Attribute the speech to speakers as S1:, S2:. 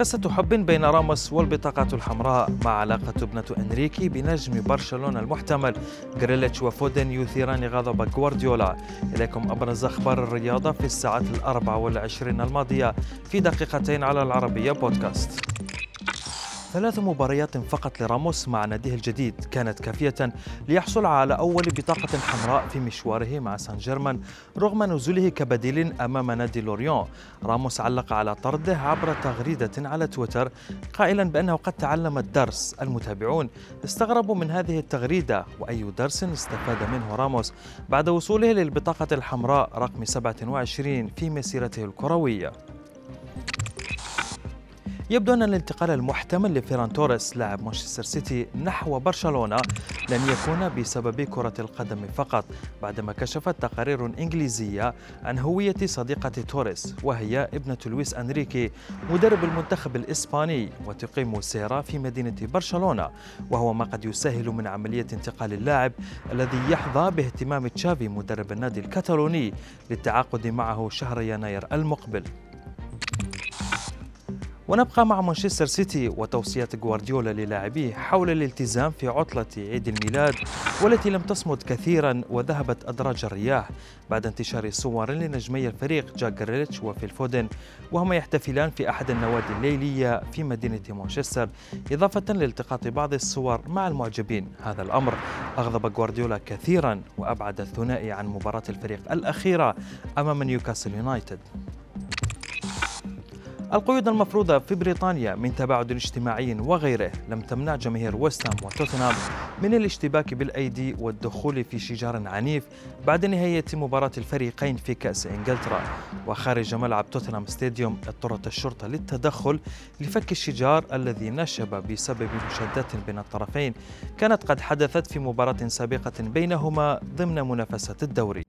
S1: قصة حب بين راموس والبطاقة الحمراء مع علاقة ابنة أنريكي بنجم برشلونة المحتمل. غريليتش وفودن يثيران غضب غوارديولا. إليكم أبرز أخبار الرياضة في الساعات الأربع والعشرين الماضية في دقيقتين على العربية بودكاست. ثلاث مباريات فقط لراموس مع ناديه الجديد. كانت كافية ليحصل على أول بطاقة حمراء في مشواره مع سان جيرمان رغم نزوله كبديل أمام نادي لوريون. راموس علق على طرده عبر تغريدة على تويتر قائلا بأنه قد تعلم الدرس. المتابعون استغربوا من هذه التغريدة وأي درس استفاد منه راموس؟ بعد وصوله للبطاقة الحمراء رقم 27 في مسيرته الكروية. يبدو أن الانتقال المحتمل لفيران توريس لاعب مانشستر سيتي نحو برشلونة لن يكون بسبب كرة القدم فقط بعدما كشفت تقارير إنجليزية عن هوية صديقة توريس وهي ابنة لويس أنريكي مدرب المنتخب الإسباني وتقيم سيرة في مدينة برشلونة وهو ما قد يسهل من عملية انتقال اللاعب الذي يحظى باهتمام تشافي مدرب النادي الكتالوني للتعاقد معه شهر يناير المقبل. ونبقى مع مانشستر سيتي وتوصيات غوارديولا للاعبيه حول الالتزام في عطلة عيد الميلاد والتي لم تصمد كثيرا وذهبت أدراج الرياح بعد انتشار صور لنجمي الفريق جاك جريتش وفيل فودن وهما يحتفلان في أحد النوادي الليلية في مدينة مانشستر إضافة لالتقاط بعض الصور مع المعجبين. هذا الأمر أغضب غوارديولا كثيرا وأبعد الثنائي عن مباراة الفريق الأخيرة أمام نيوكاسل يونايتد. القيود المفروضة في بريطانيا من تباعد اجتماعي وغيره. لم تمنع جماهير ويستهام وتوتنهام من الاشتباك بالأيدي والدخول في شجار عنيف بعد نهاية مباراة الفريقين في كأس إنجلترا. وخارج ملعب توتنهام ستاديوم اضطرت الشرطة للتدخل لفك الشجار الذي نشب بسبب مشادات بين الطرفين. كانت قد حدثت في مباراة سابقة بينهما ضمن منافسة الدوري.